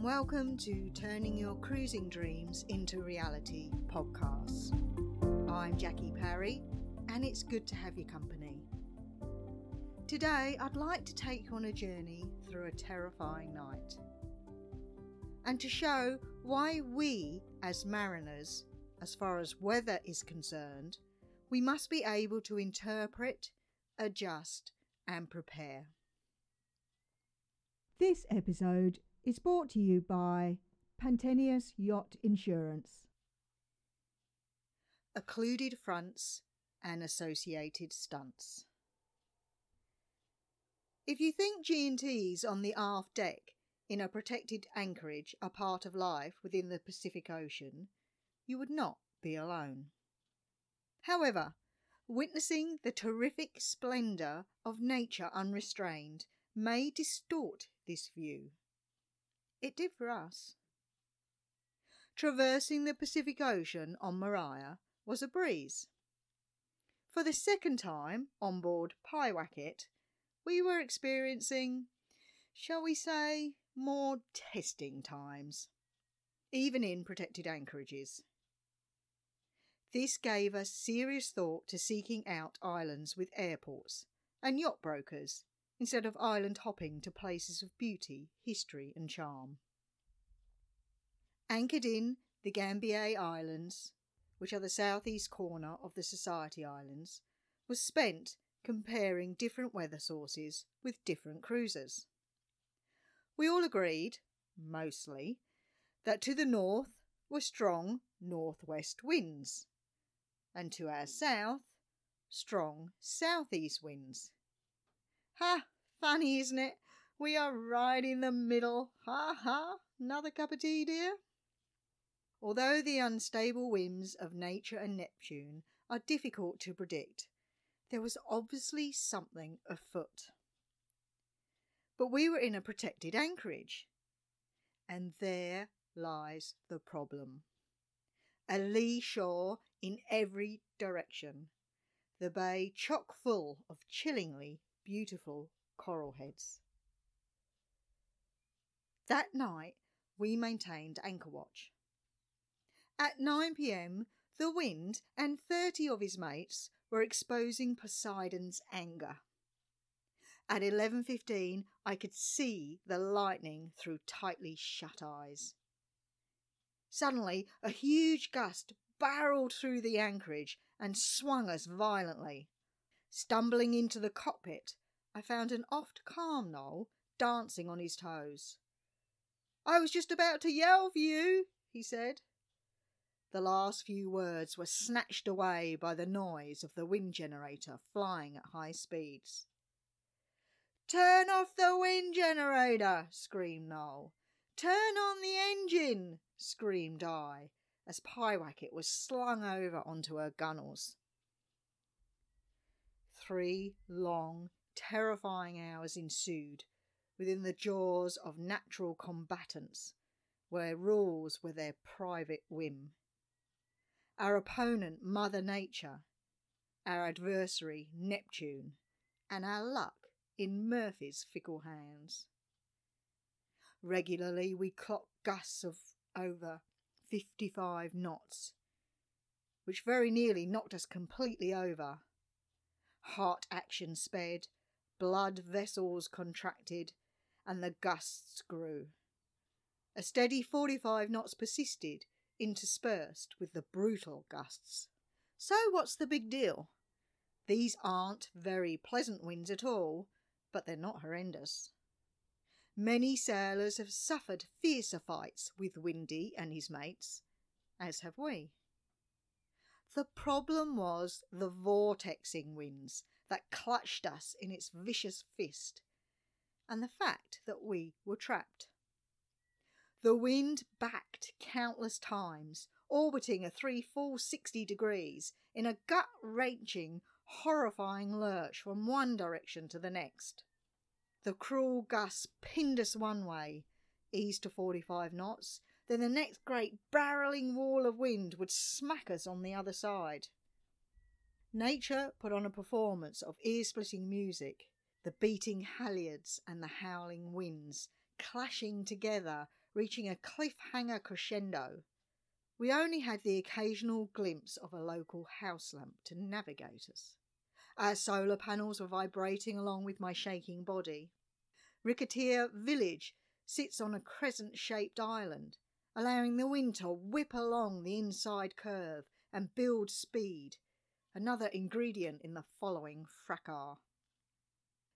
And welcome to Turning Your Cruising Dreams into Reality podcast. I'm Jackie Parry and it's good to have your company. Today I'd like to take you on a journey through a terrifying night and to show why we, as mariners, as far as weather is concerned, we must be able to interpret, adjust, and prepare. This episode is brought to you by Pantaenius Yacht Insurance. Occluded fronts and associated stunts. If you think G&Ts on the aft deck in a protected anchorage are part of life within the Pacific Ocean, you would not be alone. However, witnessing the terrific splendour of nature unrestrained may distort this view. It did for us. Traversing the Pacific Ocean on Maria was a breeze. For the second time on board Pyewacket, we were experiencing, shall we say, more testing times, even in protected anchorages. This gave us serious thought to seeking out islands with airports and yacht brokers instead of island hopping to places of beauty, history, and charm. Anchored in the Gambier Islands, which are the southeast corner of the Society Islands, was spent comparing different weather sources with different cruisers. We all agreed, mostly, that to the north were strong northwest winds, and to our south, strong southeast winds. Ha! Funny, isn't it? We are right in the middle. Ha ha! Another cup of tea, dear? Although the unstable whims of nature and Neptune are difficult to predict, there was obviously something afoot. But we were in a protected anchorage. And there lies the problem. A lee shore in every direction, the bay chock full of chillingly beautiful coral heads. That night we maintained anchor watch. At 9 pm, the wind and 30 of his mates were exposing Poseidon's anger. At 11:15 I could see the lightning through tightly shut eyes. Suddenly a huge gust barreled through the anchorage and swung us violently. Stumbling into the cockpit, I found an oft calm Noel dancing on his toes. I was just about to yell for you, he said. The last few words were snatched away by the noise of the wind generator flying at high speeds. Turn off the wind generator, screamed Noel. Turn on the engine, screamed I, as Pyewacket was slung over onto her gunwales. Three long, terrifying hours ensued within the jaws of natural combatants, where rules were their private whim. Our opponent, Mother Nature, our adversary, Neptune, and our luck in Murphy's fickle hands. Regularly we clocked gusts of over 55 knots, which very nearly knocked us completely over. Heart action sped, blood vessels contracted, and the gusts grew. A steady 45 knots persisted, interspersed with the brutal gusts. So, what's the big deal? These aren't very pleasant winds at all, but they're not horrendous. Many sailors have suffered fiercer fights with Windy and his mates, as have we. The problem was the vortexing winds that clutched us in its vicious fist, and the fact that we were trapped. The wind backed countless times, orbiting a three full sixty degrees in a gut wrenching, horrifying lurch from one direction to the next. The cruel gusts pinned us one way, eased to 45 knots, then the next great barreling wall of wind would smack us on the other side. Nature put on a performance of ear splitting music, the beating halyards and the howling winds clashing together, reaching a cliffhanger crescendo. We only had the occasional glimpse of a local house lamp to navigate us. Our solar panels were vibrating along with my shaking body. Rikitea Village sits on a crescent shaped island, allowing the wind to whip along the inside curve and build speed, another ingredient in the following fracas.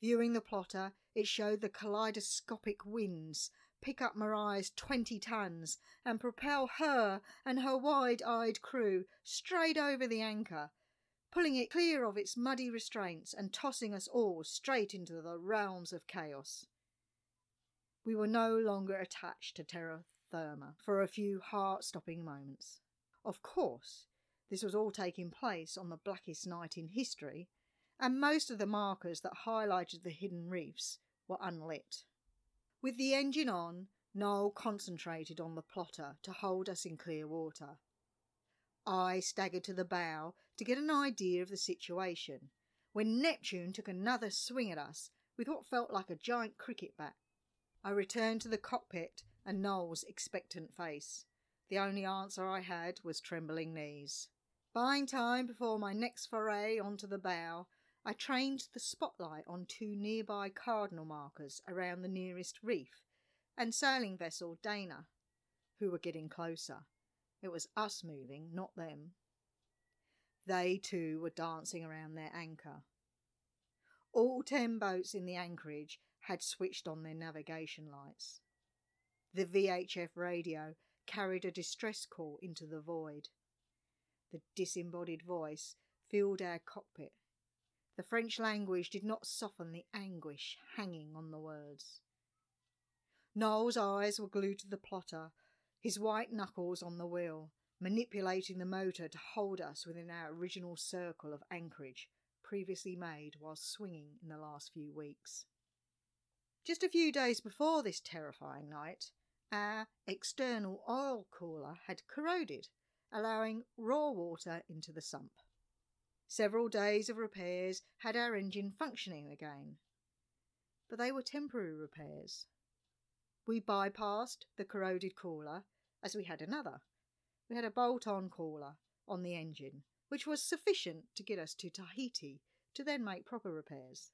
Viewing the plotter, it showed the kaleidoscopic winds pick up Mariah's 20 tons and propel her and her wide eyed crew straight over the anchor, pulling it clear of its muddy restraints and tossing us all straight into the realms of chaos. We were no longer attached to terra firma for a few heart stopping moments. Of course, this was all taking place on the blackest night in history, and most of the markers that highlighted the hidden reefs were unlit. With the engine on, Noel concentrated on the plotter to hold us in clear water. I staggered to the bow to get an idea of the situation when Neptune took another swing at us with what felt like a giant cricket bat. I returned to the cockpit and Noel's expectant face. The only answer I had was trembling knees. Buying time before my next foray onto the bow, I trained the spotlight on two nearby cardinal markers around the nearest reef and sailing vessel Dana, who were getting closer. It was us moving, not them. They too were dancing around their anchor. All ten boats in the anchorage had switched on their navigation lights. The VHF radio carried a distress call into the void. The disembodied voice filled our cockpit the French language did not soften the anguish hanging on the words. Noel's eyes were glued to the plotter, his white knuckles on the wheel, manipulating the motor to hold us within our original circle of anchorage previously made while swinging in the last few weeks. Just a few days before this terrifying night, our external oil cooler had corroded, allowing raw water into the sump. Several days of repairs had our engine functioning again. But they were temporary repairs. We bypassed the corroded cooler as we had another. We had a bolt on cooler on the engine, which was sufficient to get us to Tahiti to then make proper repairs.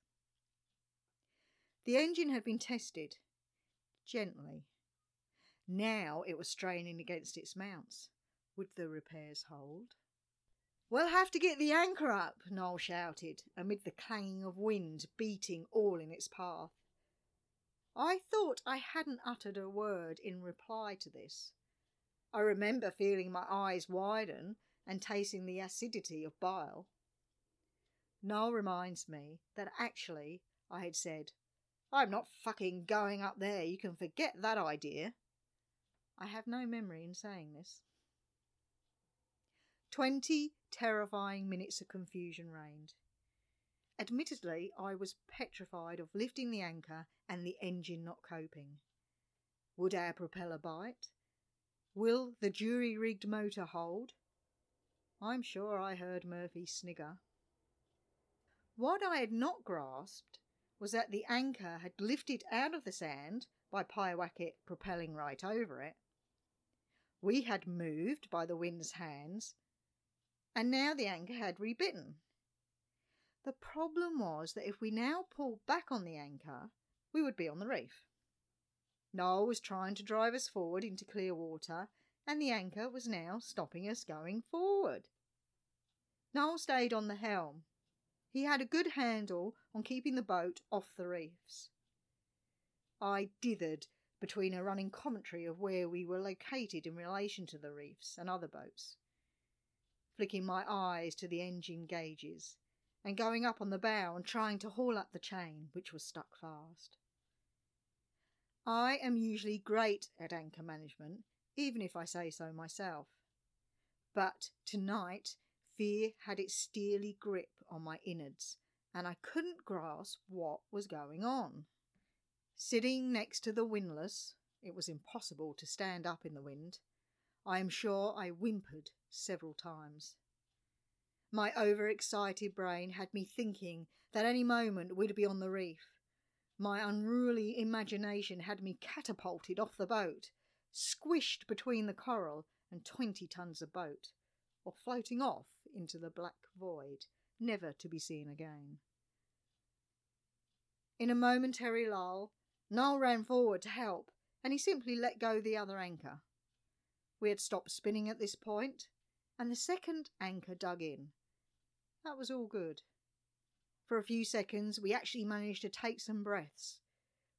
The engine had been tested gently. Now it was straining against its mounts. Would the repairs hold? We'll have to get the anchor up, Noel shouted, amid the clanging of wind beating all in its path. I thought I hadn't uttered a word in reply to this. I remember feeling my eyes widen and tasting the acidity of bile. Noel reminds me that actually I had said, I'm not fucking going up there, you can forget that idea. I have no memory in saying this. Twenty terrifying minutes of confusion reigned. Admittedly, I was petrified of lifting the anchor and the engine not coping. Would our propeller bite? Will the jury rigged motor hold? I'm sure I heard Murphy snigger. What I had not grasped was that the anchor had lifted out of the sand by Pyewacket propelling right over it. We had moved by the wind's hands and now the anchor had rebitten. The problem was that if we now pulled back on the anchor, we would be on the reef. Noel was trying to drive us forward into clear water, and the anchor was now stopping us going forward. Noel stayed on the helm. He had a good handle on keeping the boat off the reefs. I dithered between a running commentary of where we were located in relation to the reefs and other boats flicking my eyes to the engine gauges, and going up on the bow and trying to haul up the chain, which was stuck fast. I am usually great at anchor management, even if I say so myself. But tonight, fear had its steely grip on my innards, and I couldn't grasp what was going on. Sitting next to the windlass, it was impossible to stand up in the wind. I am sure I whimpered several times. My overexcited brain had me thinking that any moment we'd be on the reef, My unruly imagination had me catapulted off the boat, squished between the coral and twenty tons of boat, or floating off into the black void, never to be seen again. In a momentary lull, Noel ran forward to help, and he simply let go the other anchor. We had stopped spinning at this point, and the second anchor dug in. That was all good. For a few seconds, we actually managed to take some breaths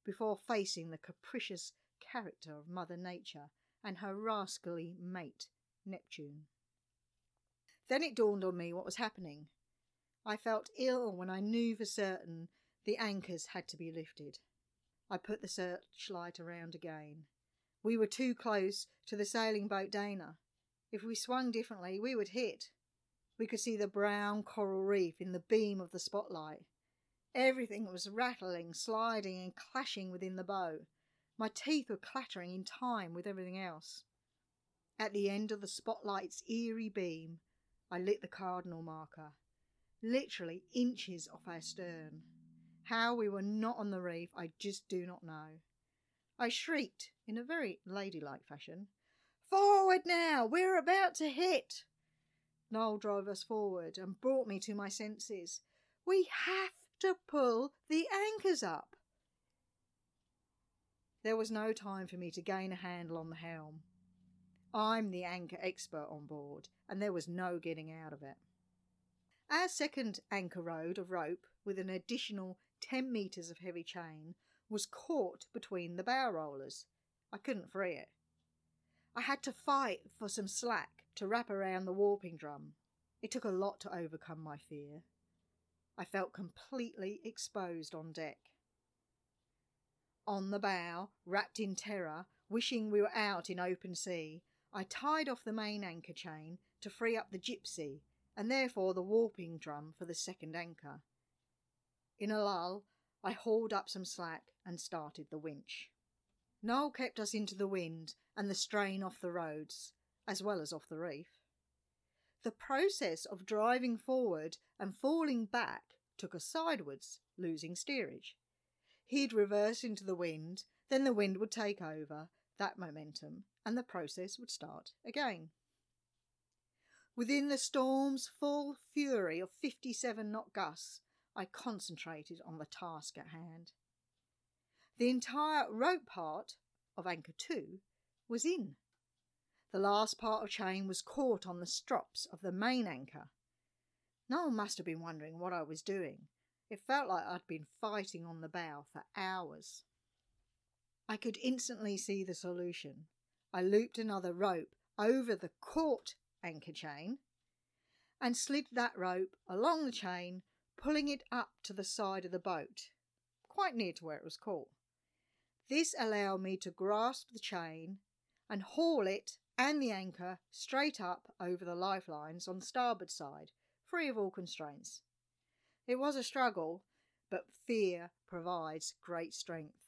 before facing the capricious character of Mother Nature and her rascally mate, Neptune. Then it dawned on me what was happening. I felt ill when I knew for certain the anchors had to be lifted. I put the searchlight around again. We were too close to the sailing boat Dana. If we swung differently, we would hit. We could see the brown coral reef in the beam of the spotlight. Everything was rattling, sliding, and clashing within the bow. My teeth were clattering in time with everything else. At the end of the spotlight's eerie beam, I lit the cardinal marker, literally inches off our stern. How we were not on the reef, I just do not know. I shrieked in a very ladylike fashion, Forward now! We're about to hit! Noel drove us forward and brought me to my senses. We have to pull the anchors up. There was no time for me to gain a handle on the helm. I'm the anchor expert on board, and there was no getting out of it. Our second anchor rode of rope, with an additional 10 metres of heavy chain, was caught between the bow rollers. I couldn't free it. I had to fight for some slack to wrap around the warping drum. It took a lot to overcome my fear. I felt completely exposed on deck. On the bow, wrapped in terror, wishing we were out in open sea, I tied off the main anchor chain to free up the gypsy and therefore the warping drum for the second anchor. In a lull, I hauled up some slack and started the winch. Noel kept us into the wind and the strain off the rodes, as well as off the reef. The process of driving forward and falling back took us sidewards, losing steerage. He'd reverse into the wind, then the wind would take over that momentum, and the process would start again. Within the storm's full fury of 57 knot gusts, I concentrated on the task at hand. The entire rope part of anchor 2 was in. The last part of chain was caught on the strops of the main anchor. Noel must have been wondering what I was doing. It felt like I'd been fighting on the bow for hours. I could instantly see the solution. I looped another rope over the caught anchor chain and slid that rope along the chain, pulling it up to the side of the boat, quite near to where it was caught. This allowed me to grasp the chain and haul it and the anchor straight up over the lifelines on the starboard side, free of all constraints. It was a struggle, but fear provides great strength.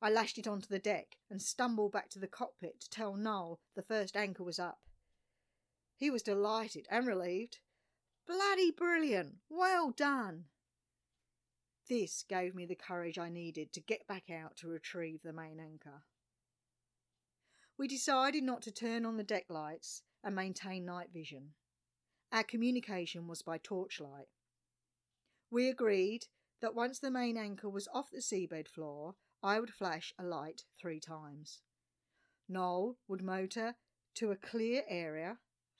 I lashed it onto the deck and stumbled back to the cockpit to tell Noel the first anchor was up. He was delighted and relieved. Bloody brilliant! Well done! This gave me the courage I needed to get back out to retrieve the main anchor. We decided not to turn on the deck lights and maintain night vision. Our communication was by torchlight. We agreed that once the main anchor was off the seabed floor, I would flash a light three times. Noel would motor to a clear area,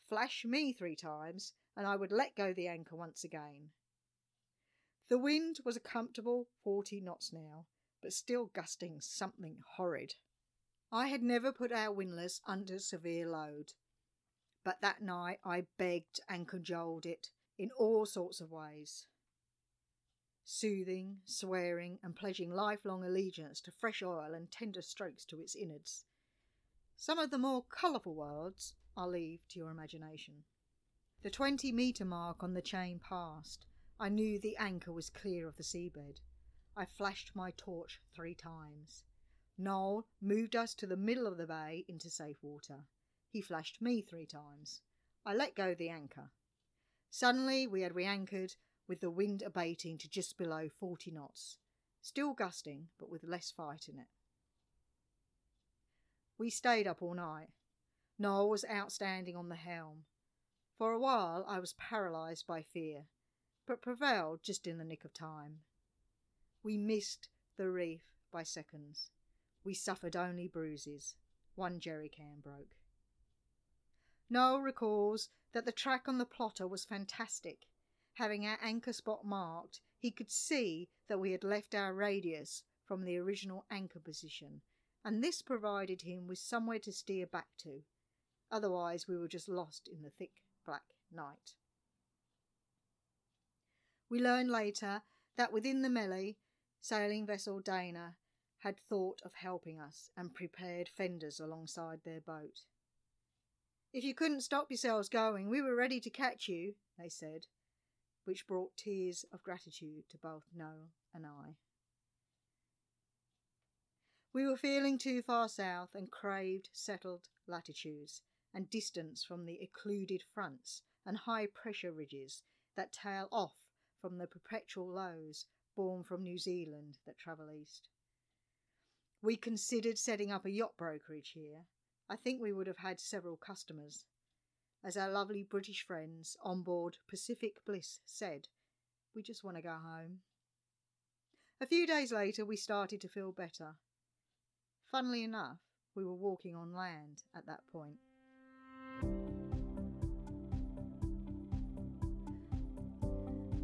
flash me three times, and I would let go the anchor once again. The wind was a comfortable 40 knots now, but still gusting something horrid. I had never put our windlass under severe load, but that night I begged and cajoled it in all sorts of ways soothing, swearing, and pledging lifelong allegiance to fresh oil and tender strokes to its innards. Some of the more colourful words I'll leave to your imagination. The twenty metre mark on the chain passed. I knew the anchor was clear of the seabed. I flashed my torch three times. Noel moved us to the middle of the bay into safe water. He flashed me three times. I let go the anchor. Suddenly we had re anchored with the wind abating to just below 40 knots. still gusting but with less fight in it. We stayed up all night. Noel was outstanding on the helm. For a while I was paralysed by fear, but prevailed just in the nick of time. We missed the reef by seconds. We suffered only bruises. One jerry can broke. Noel recalls that the track on the plotter was fantastic. Having our anchor spot marked, he could see that we had left our radius from the original anchor position, and this provided him with somewhere to steer back to. Otherwise, we were just lost in the thick black night. We learned later that within the melee, sailing vessel Dana had thought of helping us and prepared fenders alongside their boat. If you couldn't stop yourselves going, we were ready to catch you, they said, which brought tears of gratitude to both Noel and I. We were feeling too far south and craved settled latitudes and distance from the occluded fronts and high pressure ridges that tail off from the perpetual lows born from New Zealand that travel east. We considered setting up a yacht brokerage here. I think we would have had several customers. As our lovely British friends on board Pacific Bliss said, we just want to go home. A few days later, we started to feel better. Funnily enough, we were walking on land at that point.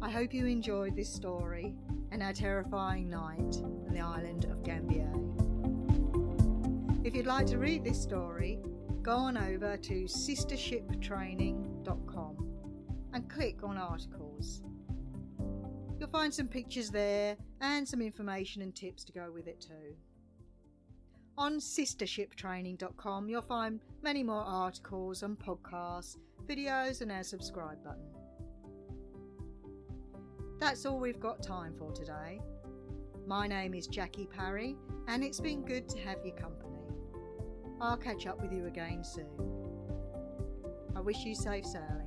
I hope you enjoyed this story and our terrifying night on the island of Gambier. If you'd like to read this story, go on over to sistershiptraining.com and click on articles. You'll find some pictures there and some information and tips to go with it too. On sistershiptraining.com, you'll find many more articles and podcasts, videos, and our subscribe button. That's all we've got time for today. My name is Jackie Parry, and it's been good to have your company. I'll catch up with you again soon. I wish you safe sailing.